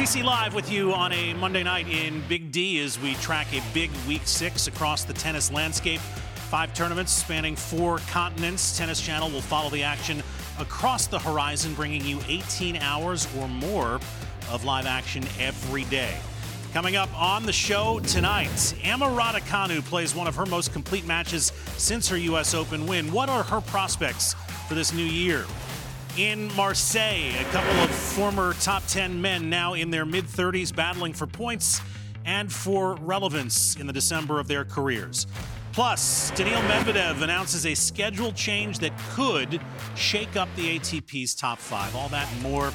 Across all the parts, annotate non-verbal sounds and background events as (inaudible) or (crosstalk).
TC Live with you on a Monday night in Big D as we track a big week six across the tennis landscape. Five tournaments spanning four continents. Tennis Channel will follow the action across the horizon, bringing you 18 hours or more of live action every day. Coming up on the show tonight, Emma Raducanu plays one of her most complete matches since her U.S. Open win. What are her prospects for this new year? In Marseille. A couple of former top 10 men now in their mid 30s battling for points and for relevance in the December of their careers. Plus, Daniil Medvedev announces a schedule change that could shake up the ATP's top five. All that and more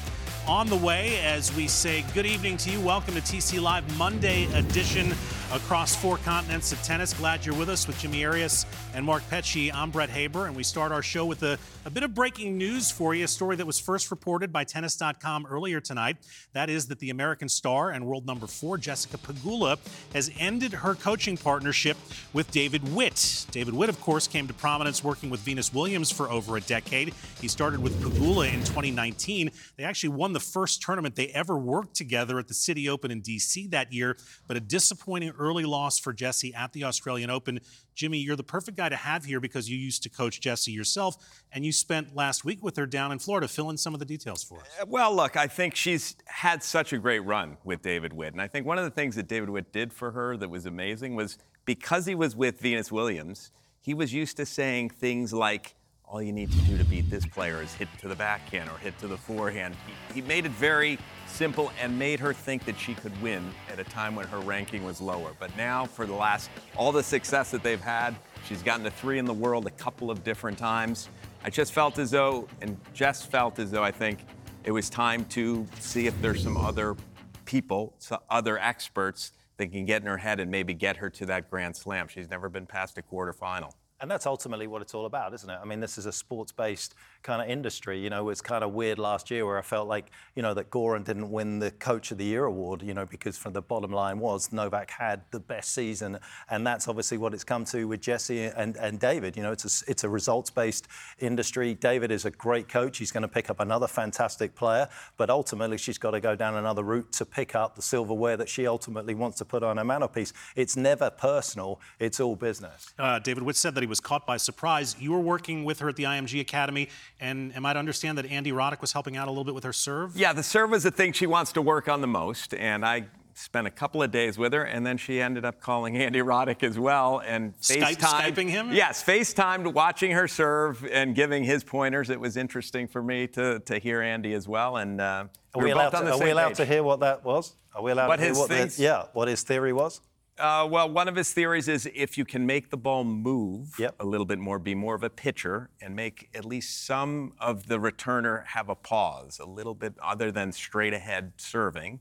on the way as we say good evening to you. Welcome to TC Live Monday edition across four continents of tennis. Glad you're with us with Jimmy Arias and Mark Petchey. I'm Brett Haber, and we start our show with a, a bit of breaking news for you. A story that was first reported by Tennis.com earlier tonight. That is that the American star and world number four, Jessica Pegula, has ended her coaching partnership with David Witt. David Witt, of course, came to prominence working with Venus Williams for over a decade. He started with Pegula in 2019. They actually won the first tournament they ever worked together at the City Open in DC that year, but a disappointing early loss for Jesse at the Australian Open. Jimmy, you're the perfect guy to have here because you used to coach Jesse yourself, and you spent last week with her down in Florida. Fill in some of the details for us. Uh, well, look, I think she's had such a great run with David Witt. And I think one of the things that David Witt did for her that was amazing was because he was with Venus Williams, he was used to saying things like, all you need to do to beat this player is hit to the backhand or hit to the forehand. He, he, made it very simple and made her think that she could win at a time when her ranking was lower. But now, for the last, all the success that they've had, she's gotten to three in the world a couple of different times. I just felt as though, and Jess felt as though I think it was time to see if there's some other people, some other experts that can get in her head and maybe get her to that Grand Slam. She's never been past a quarterfinal. And that's ultimately what it's all about, isn't it? I mean, this is a sports based kind of industry. You know, it's kind of weird last year where I felt like, you know, that Goran didn't win the Coach of the Year award, you know, because from the bottom line was Novak had the best season. And that's obviously what it's come to with Jesse and, and David. You know, it's a, it's a results based industry. David is a great coach. He's going to pick up another fantastic player. But ultimately, she's got to go down another route to pick up the silverware that she ultimately wants to put on her mantelpiece. It's never personal, it's all business. Uh, David Witt said that he was caught by surprise. You were working with her at the IMG Academy and am I to understand that Andy Roddick was helping out a little bit with her serve? Yeah, the serve is the thing she wants to work on the most. And I spent a couple of days with her, and then she ended up calling (laughs) Andy Roddick as well and Skype, FaceTime. him? Yes, FaceTimed watching her serve and giving his pointers. It was interesting for me to, to hear Andy as well. And uh, are we, allowed, to, are we allowed to, hear what that was? Are we allowed what to hear what the, yeah, what his theory was? Uh, well, one of his theories is if you can make the ball move yep. a little bit more, be more of a pitcher, and make at least some of the returner have a pause, a little bit other than straight ahead serving,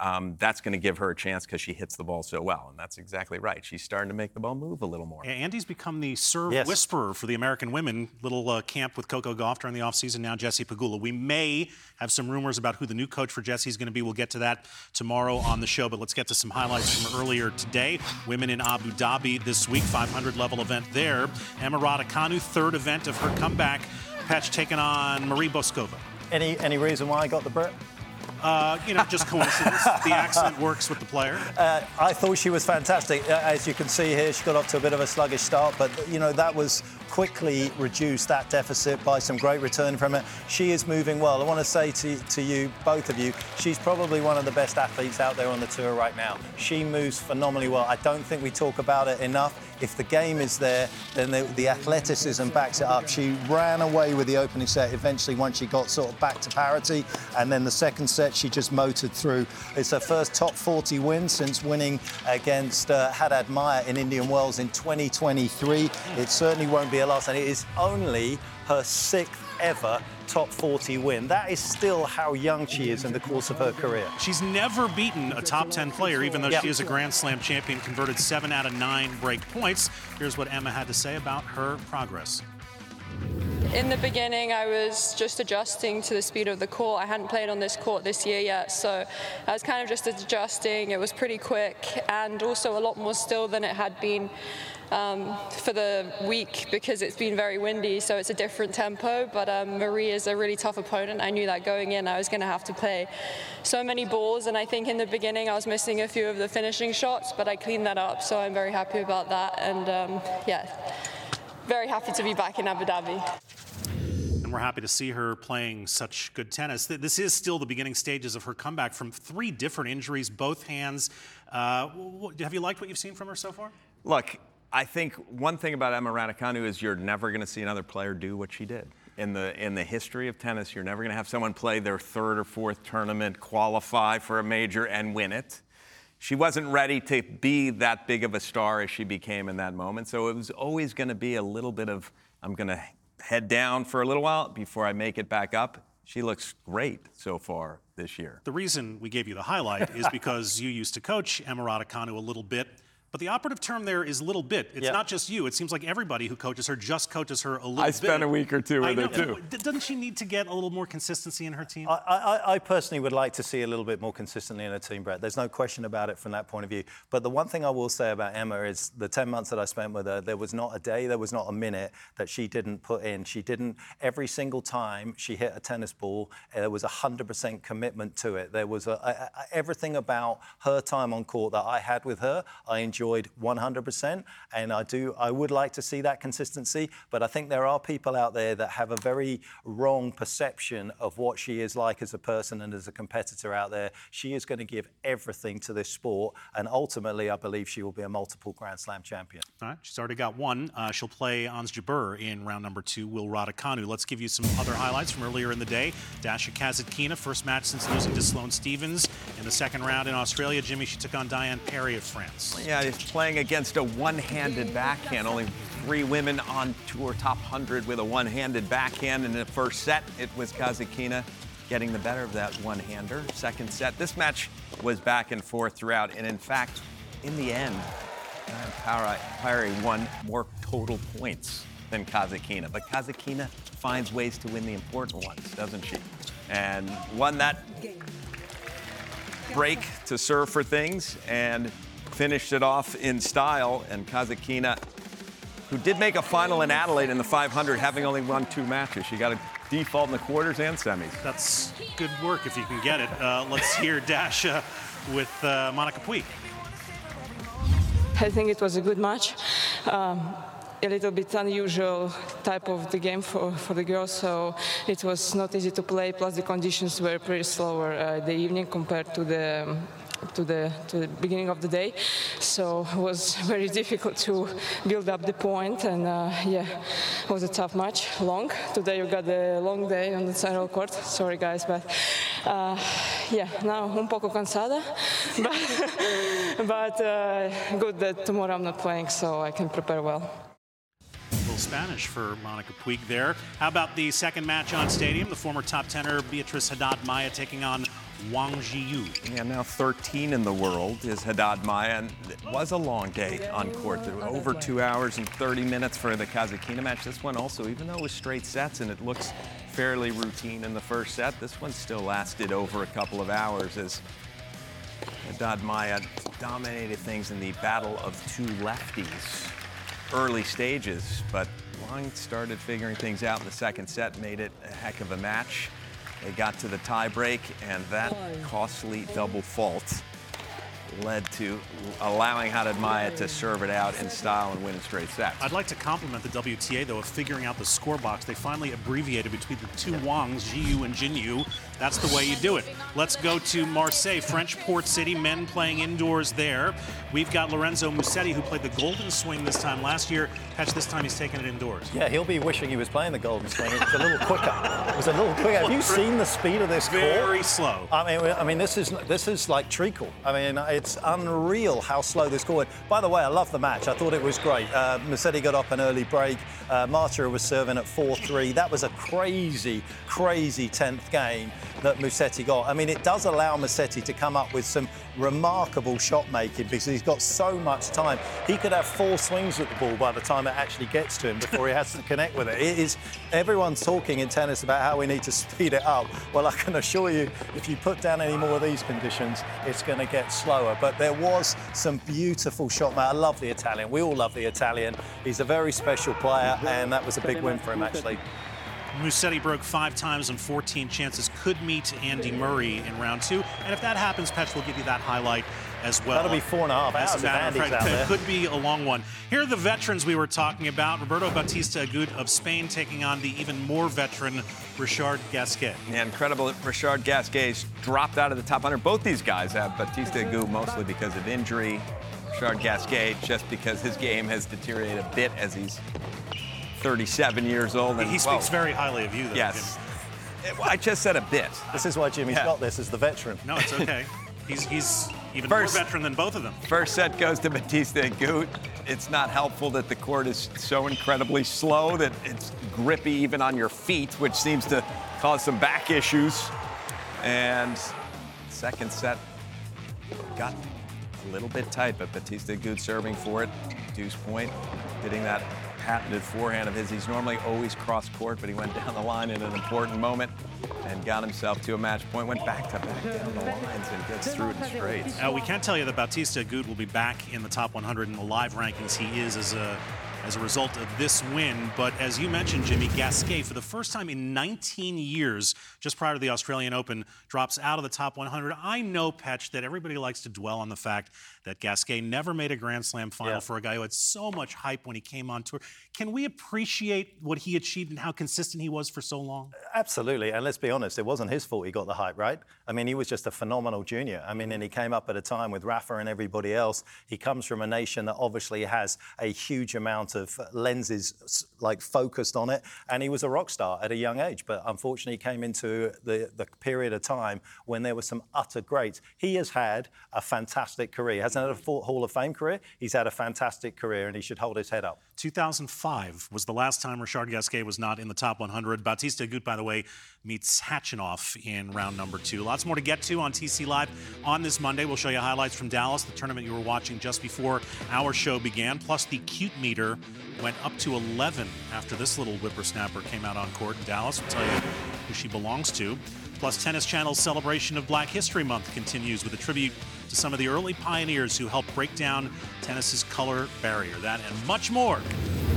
um, that's going to give her a chance because she hits the ball so well. And that's exactly right. She's starting to make the ball move a little more. Andy's become the serve yes. whisperer for the American women. Little uh, camp with Coco Gauff during the offseason. Now Jesse Pegula. We may have some rumors about who the new coach for Jesse is going to be. We'll get to that tomorrow on the show. But let's get to some highlights from earlier today. Women in Abu Dhabi this week, 500 level event there. Emma Raducanu, third event of her comeback. Petch taking on Marie Bouzkova. Any any reason why I got the Brit? Uh, you know, just coincidence. the accent works with the player. Uh, I thought she was fantastic. Uh, as you can see here, she got off to a bit of a sluggish start, but you know that was quickly reduced that deficit by some great return from it. She is moving well. I want to say to, to you, both of you, she's probably one of the best athletes out there on the tour right now. She moves phenomenally well. I don't think we talk about it enough. If the game is there, then the, the athleticism backs it up. She ran away with the opening set eventually once she got sort of back to parity, and then the second set she just motored through. It's her first top 40 win since winning against uh, Haddad Maia in Indian Wells in 2023. It certainly won't be her last, and it is only her sixth ever top 40 win. That is still how young she is in the course of her career. She's never beaten a top 10 player, even though yep. she is a Grand Slam champion, converted seven out of nine break points. Here's what Emma had to say about her progress. In the beginning, I was just adjusting to the speed of the court. I hadn't played on this court this year yet, so I was kind of just adjusting. It was pretty quick and also a lot more still than it had been um, for the week because it's been very windy, so it's a different tempo. But um, Marie is a really tough opponent. I knew that going in, I was going to have to play so many balls, and I think in the beginning I was missing a few of the finishing shots, but I cleaned that up, so I'm very happy about that. And um, yeah, very happy to be back in Abu Dhabi and we're happy to see her playing such good tennis. This is still the beginning stages of her comeback from three different injuries, both hands. Uh, have you liked what you've seen from her so far? Look, I think one thing about Emma Raducanu is you're never going to see another player do what she did. In the in the history of tennis, you're never going to have someone play their third or fourth tournament, qualify for a major, and win it. She wasn't ready to be that big of a star as she became in that moment. So it was always going to be a little bit of I'm going to head down for a little while before I make it back up. She looks great so far this year. The reason we gave you the highlight is because you used to coach Emma Raducanu a little bit. But the operative term there is little bit. It's yep. not just you. It seems like everybody who coaches her just coaches her a little I bit. I spent a week or two with her too. Doesn't she need to get a little more consistency in her team? I, I, I, personally would like to see a little bit more consistency in her team, Brett. There's no question about it from that point of view. But the one thing I will say about Emma is the 10 months that I spent with her, there was not a day, there was not a minute that she didn't put in. She didn't, every single time she hit a tennis ball, there was 100% commitment to it. There was a, a, everything about her time on court that I had with her, I enjoyed 100 100%. And I do, I would like to see that consistency. But I think there are people out there that have a very wrong perception of what she is like as a person and as a competitor out there. She is going to give everything to this sport. And ultimately, I believe she will be a multiple Grand Slam champion. All right. She's already got one. Uh, she'll play Ons Jabeur in round number two, Will Raducanu. Let's give you some other highlights from earlier in the day. Dasha Kasatkina, first match since losing to Sloane Stevens. In the second round in Australia, Jimmy, she took on Diane Parry of France. Yeah, playing against a one-handed backhand. Only three women on tour top 100 with a one-handed backhand. In the first set, it was Kasatkina getting the better of that one-hander. Second set, this match was back and forth throughout. And in fact, in the end, Parry won more total points than Kasatkina. But Kasatkina finds ways to win the important ones, doesn't she? And won that break to serve for things and finished it off in style. And Kasatkina, who did make a final in Adelaide in the 500, having only won two matches. She got a default in the quarters and semis. That's good work if you can get it. Uh, let's hear (laughs) Dasha with uh, Monica Puig. I think it was a good match. Um, a little bit unusual type of the game for, for the girls, so it was not easy to play. Plus, the conditions were pretty slower uh, the evening compared to the um, to the to the beginning of the day. So it was (laughs) very difficult to build up the point, and uh, yeah, it was a tough match, long. Today you got a long day on the central court. Sorry guys, but uh, yeah, now un poco cansada, (laughs) but, (laughs) but uh, good that tomorrow I'm not playing, so I can prepare well Spanish for Monica Puig there. How about the second match on Stadium? The former top tenor Beatriz Haddad Maia taking on Wang Zhiyu. Yeah, now 13 in the world is Haddad Maia, and it was a long day on court. Over two hours and 30 minutes for the Kasatkina match. This one also, even though it was straight sets and it looks fairly routine in the first set, this one still lasted over a couple of hours as Haddad Maia dominated things in the battle of two lefties early stages, but Wang started figuring things out in the second set, made it a heck of a match. They got to the tiebreak, and that costly double fault led to allowing Haddad Maia to serve it out in style and win in straight sets. I'd like to compliment the WTA, though, of figuring out the score box. They finally abbreviated between the two Wangs, Zhiyu and Jinyu. That's the way you do it. Let's go to Marseille, French port city, men playing indoors there. We've got Lorenzo Musetti, who played the golden swing this time last year. Catch this time he's taking it indoors. Yeah, he'll be wishing he was playing the golden swing. It was a little quicker. It was a little quicker. Have you seen the speed of this Very court? Very slow. I mean, I mean, this is this is like treacle. I mean, It's unreal how slow this scored. By the way, I love the match. I thought it was great. Uh, Musetti got up an early break. Uh, Marta was serving at 4-3. That was a crazy, crazy 10th game that Musetti got. I mean, it does allow Musetti to come up with some remarkable shot making because he's got so much time. He could have four swings at the ball by the time it actually gets to him before he has to connect with it. It is everyone's talking in tennis about how we need to speed it up. Well, I can assure you, if you put down any more of these conditions, it's going to get slower. But there was some beautiful shot. making. I love the Italian. We all love the Italian. He's a very special player, and that was a big win for him actually. Musetti broke five times and 14 chances, could meet Andy Murray in round two. And if that happens, Petch will give you that highlight as well. That'll be four and a half hours if Andy's out there. Could be a long one. Here are the veterans we were talking about. Roberto Bautista Agut of Spain taking on the even more veteran Richard Gasquet. Yeah, incredible Richard Gasquet's dropped out of the top 100. Both these guys have Bautista Agut mostly because of injury. Richard Gasquet just because his game has deteriorated a bit as he's 37 years old. And, he speaks well, very highly of you, though. Yes. Well, I just said a bit. This is why Jimmy's yeah. got this as the veteran. No, it's okay. he's he's even first, more veteran than both of them. First set goes to Bautista Agut. It's not helpful that the court is so incredibly slow that it's grippy even on your feet, which seems to cause some back issues. And second set got a little bit tight, but Bautista Agut serving for it. Deuce point, hitting that patented forehand of his. He's normally always cross court, but he went down the line in an important moment and got himself to a match point. Went back to back down the lines and gets through it in straight. Uh, we can't tell you that Bautista Agut will be back in the top 100 in the live rankings. He is as a as a result of this win. But as you mentioned, Jimmy, Gasquet, for the first time in 19 years, just prior to the Australian Open, drops out of the top 100. I know, Petch, that everybody likes to dwell on the fact that Gasquet never made a Grand Slam final yeah. for a guy who had so much hype when he came on tour. Can we appreciate what he achieved and how consistent he was for so long? Absolutely. And let's be honest, it wasn't his fault he got the hype, right? I mean, he was just a phenomenal junior. I mean, and he came up at a time with Rafa and everybody else. He comes from a nation that obviously has a huge amount of lenses like focused on it. And he was a rock star at a young age. But unfortunately, came into the, the period of time when there were some utter greats. He has had a fantastic career. He hasn't had a Hall of Fame career. He's had a fantastic career, and he should hold his head up. 2005 was the last time Richard Gasquet was not in the top 100. Bautista Agut, by the way, meets Khachanov in round number two. Lots more to get to on TC Live on this Monday. We'll show you highlights from Dallas, the tournament you were watching just before our show began. Plus, the cute meter went up to 11 after this little whippersnapper came out on court in Dallas. We'll tell you who she belongs to. Plus, Tennis Channel's celebration of Black History Month continues with a tribute to some of the early pioneers who helped break down tennis's color barrier. That and much more.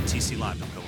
TC Live. Don't go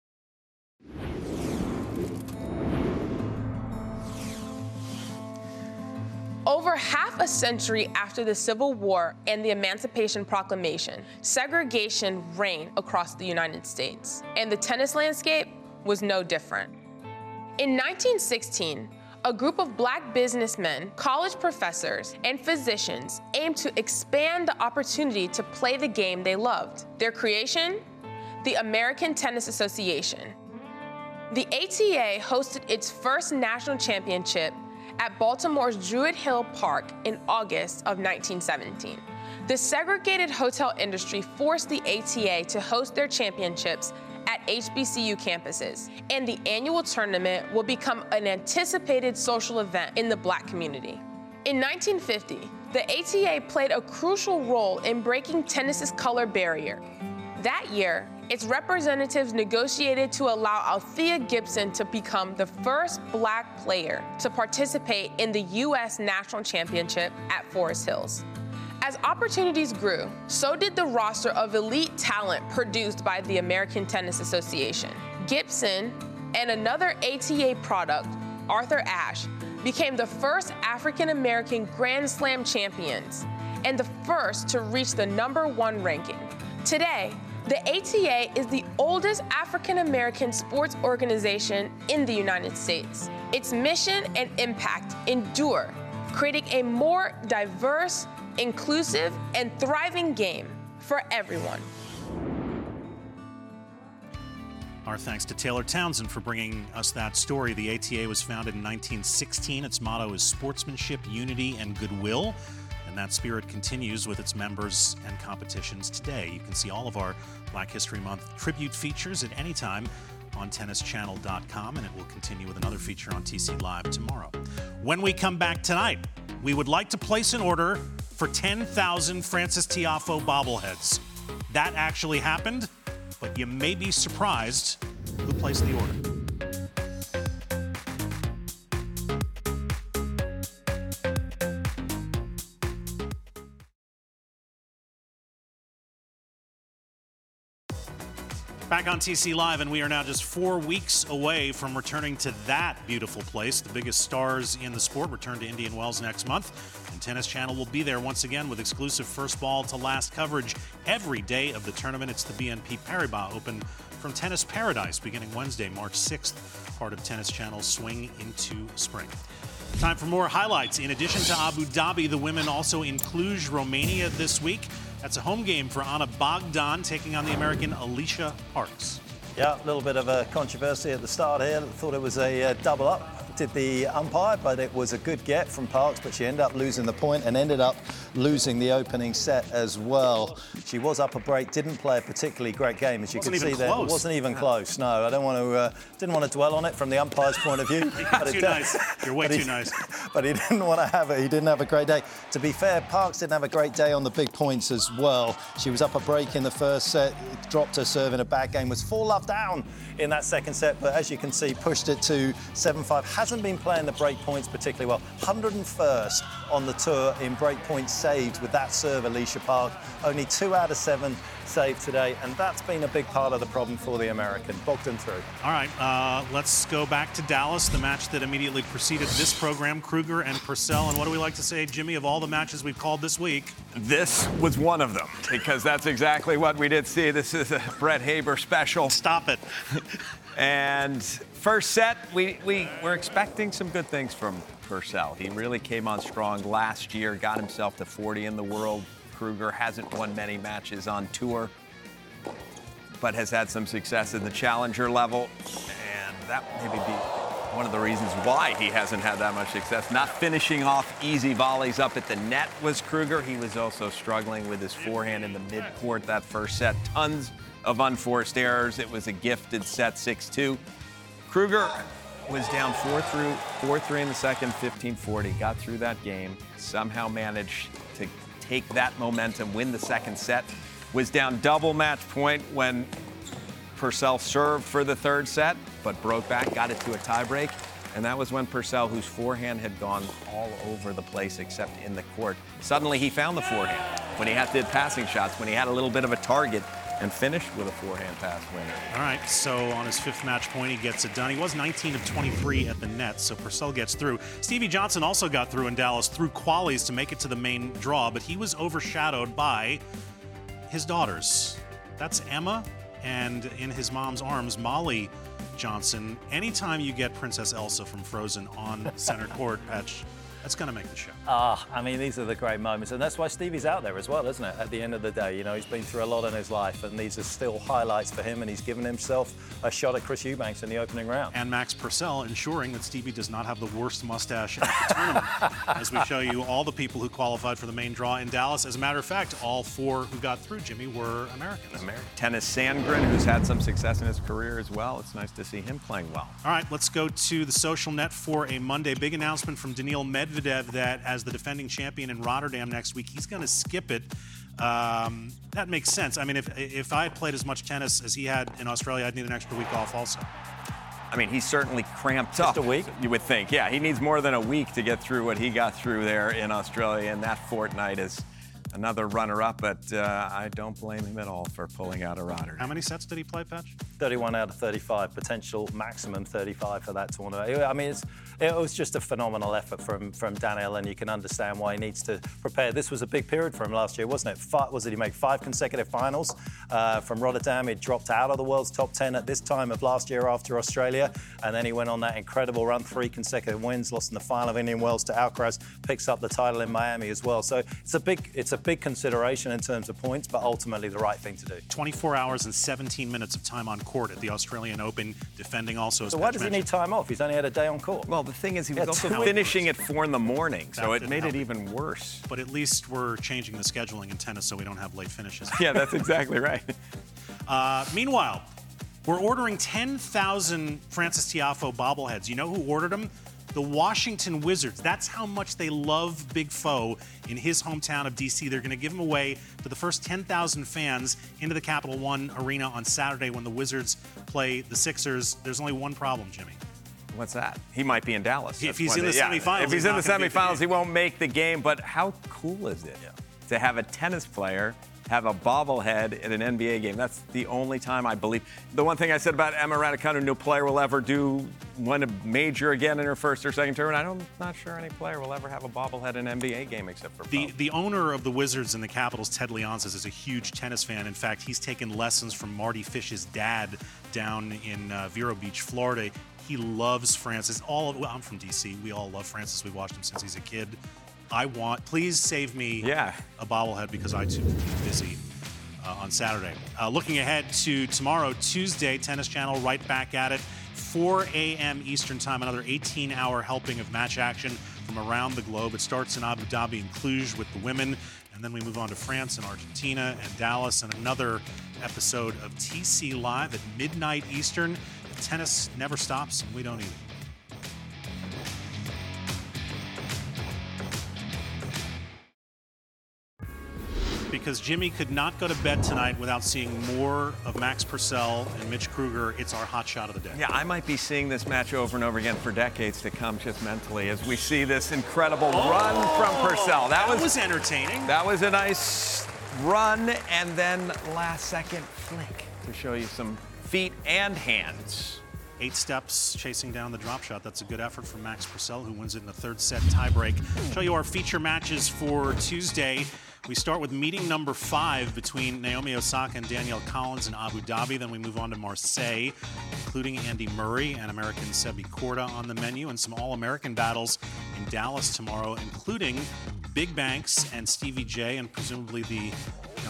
Over half a century after the Civil War and the Emancipation Proclamation, segregation reigned across the United States, and the tennis landscape was no different. In 1916, a group of black businessmen, college professors, and physicians aimed to expand the opportunity to play the game they loved. Their creation? The American Tennis Association. The ATA hosted its first national championship at Baltimore's Druid Hill Park in August of 1917. The segregated hotel industry forced the ATA to host their championships at HBCU campuses, and the annual tournament will become an anticipated social event in the black community. In 1950, the ATA played a crucial role in breaking tennis's color barrier. That year, its representatives negotiated to allow Althea Gibson to become the first black player to participate in the U.S. National Championship at Forest Hills. As opportunities grew, so did the roster of elite talent produced by the American Tennis Association. Gibson and another ATA product, Arthur Ashe, became the first African American Grand Slam champions and the first to reach the number one ranking. Today, the ATA is the oldest African American sports organization in the United States. Its mission and impact endure, creating a more diverse, inclusive, and thriving game for everyone. Our thanks to Taylor Townsend for bringing us that story. The ATA was founded in 1916. Its motto is sportsmanship, unity, and goodwill. And that spirit continues with its members and competitions today. You can see all of our Black History Month tribute features at any time on tennischannel.com, and it will continue with another feature on TC Live tomorrow. When we come back tonight, we would like to place an order for 10,000 Francis Tiafoe bobbleheads. That actually happened, but you may be surprised who placed the order. Back on TC Live, and we are now just four weeks away from returning to that beautiful place. The biggest stars in the sport return to Indian Wells next month, and Tennis Channel will be there once again with exclusive first ball to last coverage every day of the tournament. It's the BNP Paribas Open from Tennis Paradise beginning Wednesday, March 6th, part of Tennis Channel's swing into spring. Time for more highlights. In addition to Abu Dhabi, the women also in Cluj, Romania this week. That's a home game for Ana Bogdan taking on the American Alicia Parks. Yeah, a little bit of a controversy at the start here. Thought it was a uh, double up the umpire, but it was a good get from Parks, but she ended up losing the point and ended up losing the opening set as well. She was up a break, didn't play a particularly great game, as you can see there. It wasn't even close. No, I don't want to uh, didn't want to dwell on it from the umpire's point of view. (laughs) but too nice. You're way too he, nice. (laughs) But he didn't want to have it. He didn't have a great day. To be fair, Parks didn't have a great day on the big points as well. She was up a break in the first set, dropped her serve in a bad game, was four love down in that second set, but as you can see, pushed it to 7-5. Hasn't been playing the break points particularly well. 101st on the tour in break points saved with that serve, Alicia Park. Only two out of seven saved today, and that's been a big part of the problem for the American. Bogdan them through. All right, uh, let's go back to Dallas, the match that immediately preceded this program, Krueger and Purcell. And what do we like to say, Jimmy, of all the matches we've called this week? This was one of them, because that's exactly what we did see. This is a Brett Haber special. Stop it. and first set, we, we were expecting some good things from Purcell. He really came on strong last year, got himself to 40 in the world Krueger hasn't won many matches on tour, but has had some success in the challenger level. And that maybe be one of the reasons why he hasn't had that much success. Not finishing off easy volleys up at the net was Krueger. He was also struggling with his forehand in the midcourt that first set. Tons of unforced errors. It was a gifted set 6-2. Krueger was down 4 through 4-3 in the second, 15-40. Got through that game. Somehow managed to take that momentum, win the second set. Was down double match point when Purcell served for the third set, but broke back, got it to a tiebreak. And that was when Purcell, whose forehand had gone all over the place except in the court, suddenly he found the forehand when he had to hit passing shots, when he had a little bit of a target and finished with a forehand pass winner. All right, so on his fifth match point, he gets it done. He was 19 of 23 at the net, so Purcell gets through. Stevie Johnson also got through in Dallas through qualies to make it to the main draw, but he was overshadowed by his daughters. That's Emma and in his mom's arms, Molly Johnson. Anytime you get Princess Elsa from Frozen on center court, Petch, that's going to make the show. Ah, I mean, these are the great moments, and that's why Stevie's out there as well, isn't it? At the end of the day, you know, he's been through a lot in his life, and these are still highlights for him, and he's given himself a shot at Chris Eubanks in the opening round. And Max Purcell ensuring that Stevie does not have the worst mustache at the tournament, (laughs) as we show you all the people who qualified for the main draw in Dallas. As a matter of fact, all four who got through, Jimmy, were Americans. American. Tennys Sandgren, who's had some success in his career as well. It's nice to see him playing well. All right, let's go to the social net for a Monday. Big announcement from Daniil Medvedev that as the defending champion in Rotterdam next week. He's going to skip it. Um, that makes sense. I mean, if if I had played as much tennis as he had in Australia, I'd need an extra week off also. I mean, he's certainly cramped Just up. a week? You would think. Yeah, he needs more than a week to get through what he got through there in Australia, and that fortnight is another runner-up, but uh, I don't blame him at all for pulling out of Rotterdam. How many sets did he play, Petch? 31 out of 35, potential maximum 35 for that tournament. I mean, it was just a phenomenal effort from, from Daniel, and you can understand why he needs to prepare. This was a big period for him last year, wasn't it? Five, was it he made five consecutive finals uh, from Rotterdam? He dropped out of the world's top 10 at this time of last year after Australia, and then he went on that incredible run, three consecutive wins, lost in the final of Indian Wells to Alcaraz, picks up the title in Miami as well. So it's a big, it's a big consideration in terms of points, but ultimately the right thing to do. 24 hours and 17 minutes of time on court at the Australian Open, defending also. So why does mentioned. he need time off? He's only had a day on court. Well, the thing is, he was also finishing at four in the morning, so it made it even worse. But at least we're changing the scheduling in tennis so we don't have late finishes. (laughs) yeah, that's exactly right. Uh, meanwhile, we're ordering 10,000 Francis Tiafoe bobbleheads. You know who ordered them? The Washington Wizards. That's how much they love Big Foe in his hometown of DC. They're going to give him away to the first 10,000 fans into the Capital One Arena on Saturday when the Wizards play the Sixers. There's only one problem, Jimmy. What's that? He might be in Dallas. If he's in the yeah, semifinals. If he's, he's in the semifinals, he won't make the game. But how cool is it yeah. to have a tennis player have a bobblehead in an NBA game? That's the only time I believe. The one thing I said about Emma Raducanu, no player will ever do win a major again in her first or second tournament. I'm not sure any player will ever have a bobblehead in an NBA game except for the the owner of the Wizards and the Capitals, Ted Leonsis, is a huge tennis fan. In fact, he's taken lessons from Mardy Fish's dad down in uh, Vero Beach, Florida. He loves Francis. All of, well, I'm from DC. We all love Francis. We've watched him since he's a kid. I want. Please save me yeah. a bobblehead because I too am busy uh, on Saturday. Uh, looking ahead to tomorrow, Tuesday, Tennis Channel right back at it. 4 a.m. Eastern Time, another 18 hour helping of match action from around the globe. It starts in Abu Dhabi and Cluj with the women, and then we move on to France and Argentina and Dallas, and another episode of TC Live at midnight Eastern tennis never stops, and we don't either. Because Jimmy could not go to bed tonight without seeing more of Max Purcell and Mitch Krueger. It's our hot shot of the day. Yeah, I might be seeing this match over and over again for decades to come, just mentally, as we see this incredible oh, run from Purcell. That, that was, was entertaining. That was a nice run, and then last second flick to show you some feet and hands eight steps chasing down the drop shot. That's a good effort from Max Purcell, who wins it in the third set tiebreak. Show you our feature matches for Tuesday. We start with meeting number five between Naomi Osaka and Danielle Collins in Abu Dhabi. Then we move on to Marseille, including Andy Murray and American Sebi Korda on the menu, and some All American battles in Dallas tomorrow, including Big Banks and Stevie J, and presumably the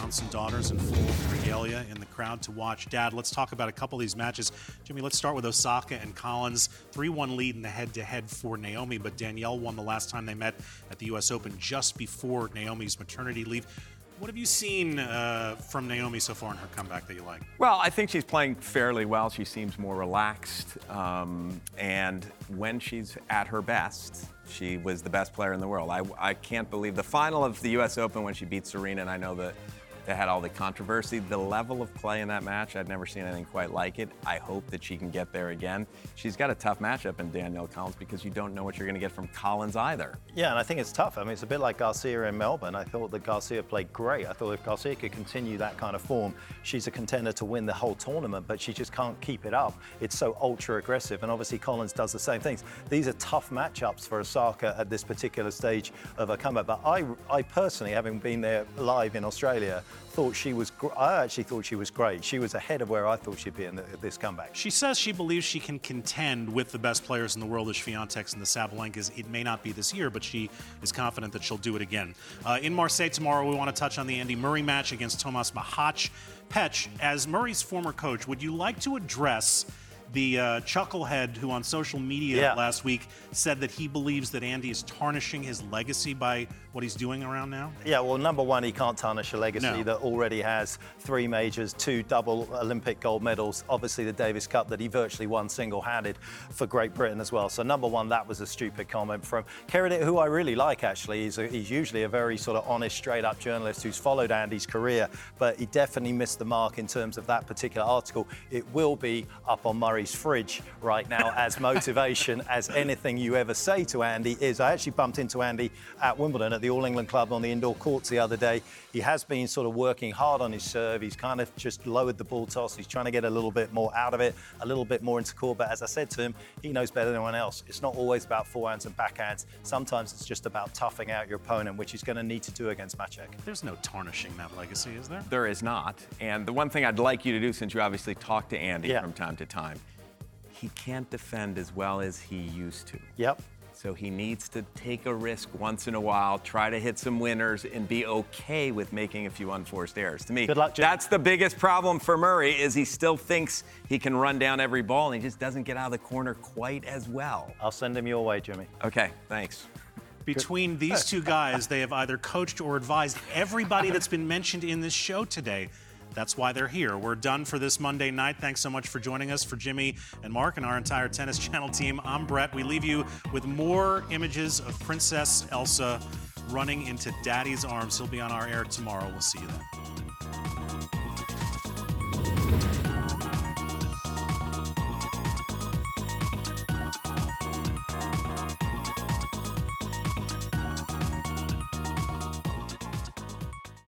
Johnson daughters in full regalia in the crowd to watch. Dad, let's talk about a couple of these matches. Jimmy, let's start with Osaka and Collins. 3 1 lead in the head to head for Naomi, but Danielle won the last time they met at the U.S. Open just before Naomi's maternity leave. What have you seen uh, from Naomi so far in her comeback that you like? Well, I think she's playing fairly well. She seems more relaxed. Um, and when she's at her best, she was the best player in the world. I, I can't believe the final of the U.S. Open when she beat Serena, and I know that that had all the controversy. The level of play in that match, I'd never seen anything quite like it. I hope that she can get there again. She's got a tough matchup in Danielle Collins because you don't know what you're going to get from Collins either. Yeah, and I think it's tough. I mean, it's a bit like Garcia in Melbourne. I thought that Garcia played great. I thought if Garcia could continue that kind of form, she's a contender to win the whole tournament, but she just can't keep it up. It's so ultra aggressive, and obviously Collins does the same things. These are tough matchups for Osaka at this particular stage of her comeback. But I, I personally, having been there live in Australia, thought she was. Gr- I actually thought she was great. She was ahead of where I thought she'd be in the, this comeback. She says she believes she can contend with the best players in the world, the Swiateks and the Sabalenkas. It may not be this year, but she is confident that she'll do it again. Uh, in Marseille tomorrow, we want to touch on the Andy Murray match against Tomas Machac. Petch, as Murray's former coach, would you like to address? the uh, chucklehead who on social media yeah. last week said that he believes that Andy is tarnishing his legacy by what he's doing around now? Yeah, well, number one, he can't tarnish a legacy no. that already has three majors, two double Olympic gold medals, obviously the Davis Cup that he virtually won single-handed for Great Britain as well. So number one, that was a stupid comment from Kerry, who I really like actually. He's, a, he's usually a very sort of honest, straight-up journalist who's followed Andy's career, but he definitely missed the mark in terms of that particular article. It will be up on Murray's fridge right now (laughs) as motivation as anything you ever say to Andy is. I actually bumped into Andy at Wimbledon at the All England Club on the indoor courts the other day. He has been sort of working hard on his serve. He's kind of just lowered the ball toss. He's trying to get a little bit more out of it, a little bit more into court. But as I said to him, he knows better than anyone else. It's not always about forehands and backhands. Sometimes it's just about toughing out your opponent, which he's going to need to do against Machac. There's no tarnishing that legacy, is there? There is not. And the one thing I'd like you to do, since you obviously talk to Andy Yeah. from time to time, he can't defend as well as he used to. Yep. So he needs to take a risk once in a while, try to hit some winners, and be okay with making a few unforced errors. To me, Good luck, Jim. that's the biggest problem for Murray is he still thinks he can run down every ball, and he just doesn't get out of the corner quite as well. I'll send him your way, Jimmy. Okay, thanks. Between these two guys, they have either coached or advised everybody that's been mentioned in this show today. That's why they're here. We're done for this Monday night. Thanks so much for joining us. For Jimmy and Mark and our entire Tennis (laughs) Channel team, I'm Brett. We leave you with more images of Princess Elsa running into Daddy's arms. He'll be on our air tomorrow. We'll see you then.